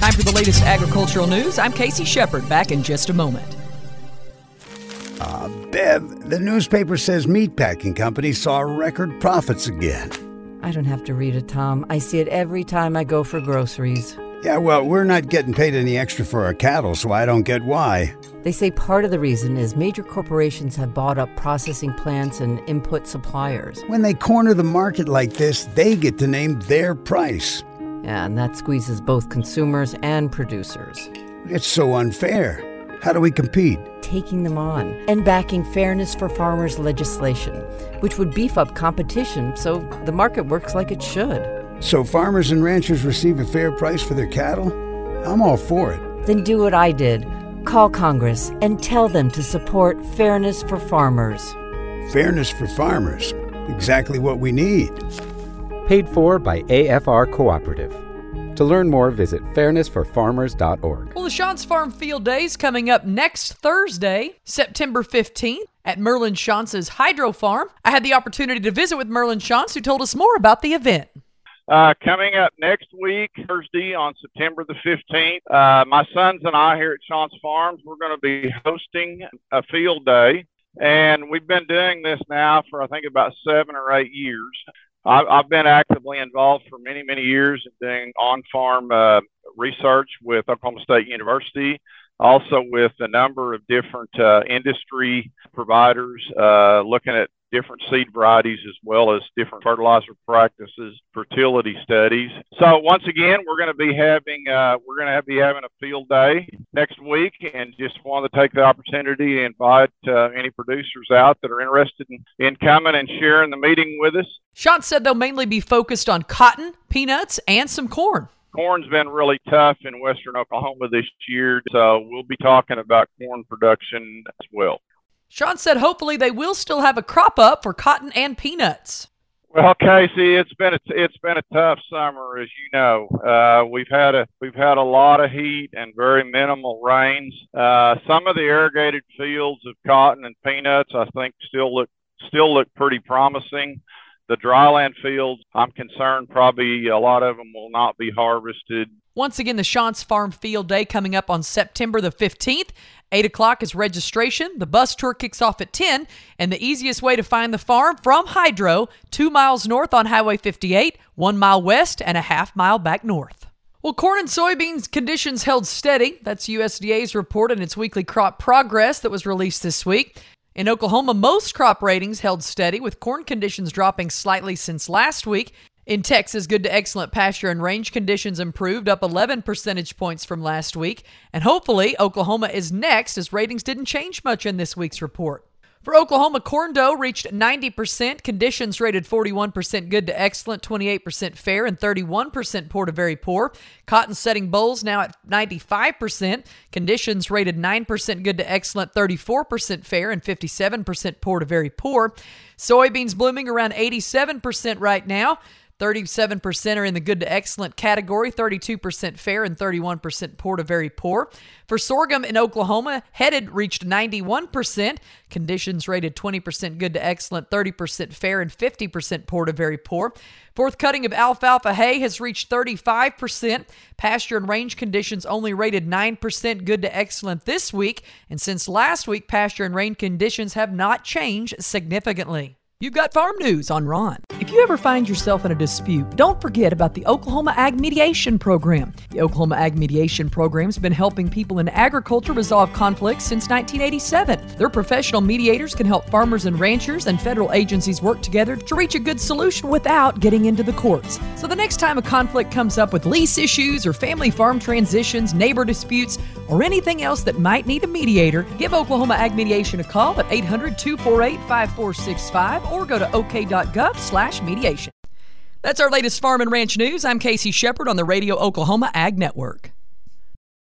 Time for the latest agricultural news. I'm KC Sheperd, back in just a moment. Uh, Bev, the newspaper says meatpacking companies saw record profits again. I don't have to read it, Tom. I see it every time I go for groceries. Yeah, well, we're not getting paid any extra for our cattle, so I don't get why. They say part of the reason is major corporations have bought up processing plants and input suppliers. When they corner the market like this, they get to name their price. Yeah, and that squeezes both consumers and producers. It's so unfair. How do we compete? Taking them on and backing fairness for farmers legislation, which would beef up competition so the market works like it should. So farmers and ranchers receive a fair price for their cattle? I'm all for it. Then do what I did. Call Congress and tell them to support fairness for farmers. Fairness for farmers. Exactly what we need. Paid for by AFR Cooperative. To learn more, visit fairnessforfarmers.org. Well, the Schantz Farm Field Day is coming up next Thursday, September 15th, at Merlin Schantz's Hydro Farm. I had the opportunity to visit with Merlin Schantz, who told us more about the event. Uh, coming up next week, Thursday on September the 15th, uh, my sons and I here at Schantz Farms, we're going to be hosting a field day. And we've been doing this now for, I think, about seven or eight years. I've, been actively involved for many, many years in doing on farm uh, research with Oklahoma State University, also with a number of different uh, industry providers, uh, looking at different seed varieties as well as different fertilizer practices, fertility studies. So once again, we're going to be having uh, we're going to be having a field day next week, and just wanted to take the opportunity to invite uh, any producers out that are interested in, in coming and sharing the meeting with us. Schantz said they'll mainly be focused on cotton, peanuts, and some corn. Corn's been really tough in western Oklahoma this year, so we'll be talking about corn production as well. Schantz said hopefully they will still have a crop up for cotton and peanuts. Well, Casey, it's been a, it's been a tough summer, as you know. Uh, we've had a we've had a lot of heat and very minimal rains. Uh, some of the irrigated fields of cotton and peanuts, I think, still look still look pretty promising. The dryland fields, I'm concerned probably a lot of them will not be harvested. Once again, the Schantz Farm Field Day coming up on September the 15th. 8 o'clock is registration. The bus tour kicks off at 10, and the easiest way to find the farm from Hydro, two miles north on Highway 58, one mile west, and a half mile back north. Well, corn and soybeans conditions held steady. That's USDA's report on its weekly crop progress that was released this week. In Oklahoma, most crop ratings held steady, with corn conditions dropping slightly since last week. In Texas, good to excellent pasture and range conditions improved, up 11 percentage points from last week. And hopefully, Oklahoma is next, as ratings didn't change much in this week's report. For Oklahoma, corn dough reached 90%, conditions rated 41% good to excellent, 28% fair, and 31% poor to very poor. Cotton setting bolls now at 95%, conditions rated 9% good to excellent, 34% fair, and 57% poor to very poor. Soybeans blooming around 87% right now. 37% are in the good to excellent category, 32% fair, and 31% poor to very poor. For sorghum in Oklahoma, headed reached 91%, conditions rated 20% good to excellent, 30% fair, and 50% poor to very poor. Fourth cutting of alfalfa hay has reached 35%. Pasture and range conditions only rated 9% good to excellent this week, and since last week, pasture and range conditions have not changed significantly. You've got farm news on RON. If you ever find yourself in a dispute, don't forget about the Oklahoma Ag Mediation Program. The Oklahoma Ag Mediation Program has been helping people in agriculture resolve conflicts since 1987. Their professional mediators can help farmers and ranchers and federal agencies work together to reach a good solution without getting into the courts. So the next time a conflict comes up with lease issues or family farm transitions, neighbor disputes, or anything else that might need a mediator, give Oklahoma Ag Mediation a call at 800 248 5465 or go to ok.gov slash mediation. That's our latest farm and ranch news. I'm KC Sheperd on the Radio Oklahoma Ag Network.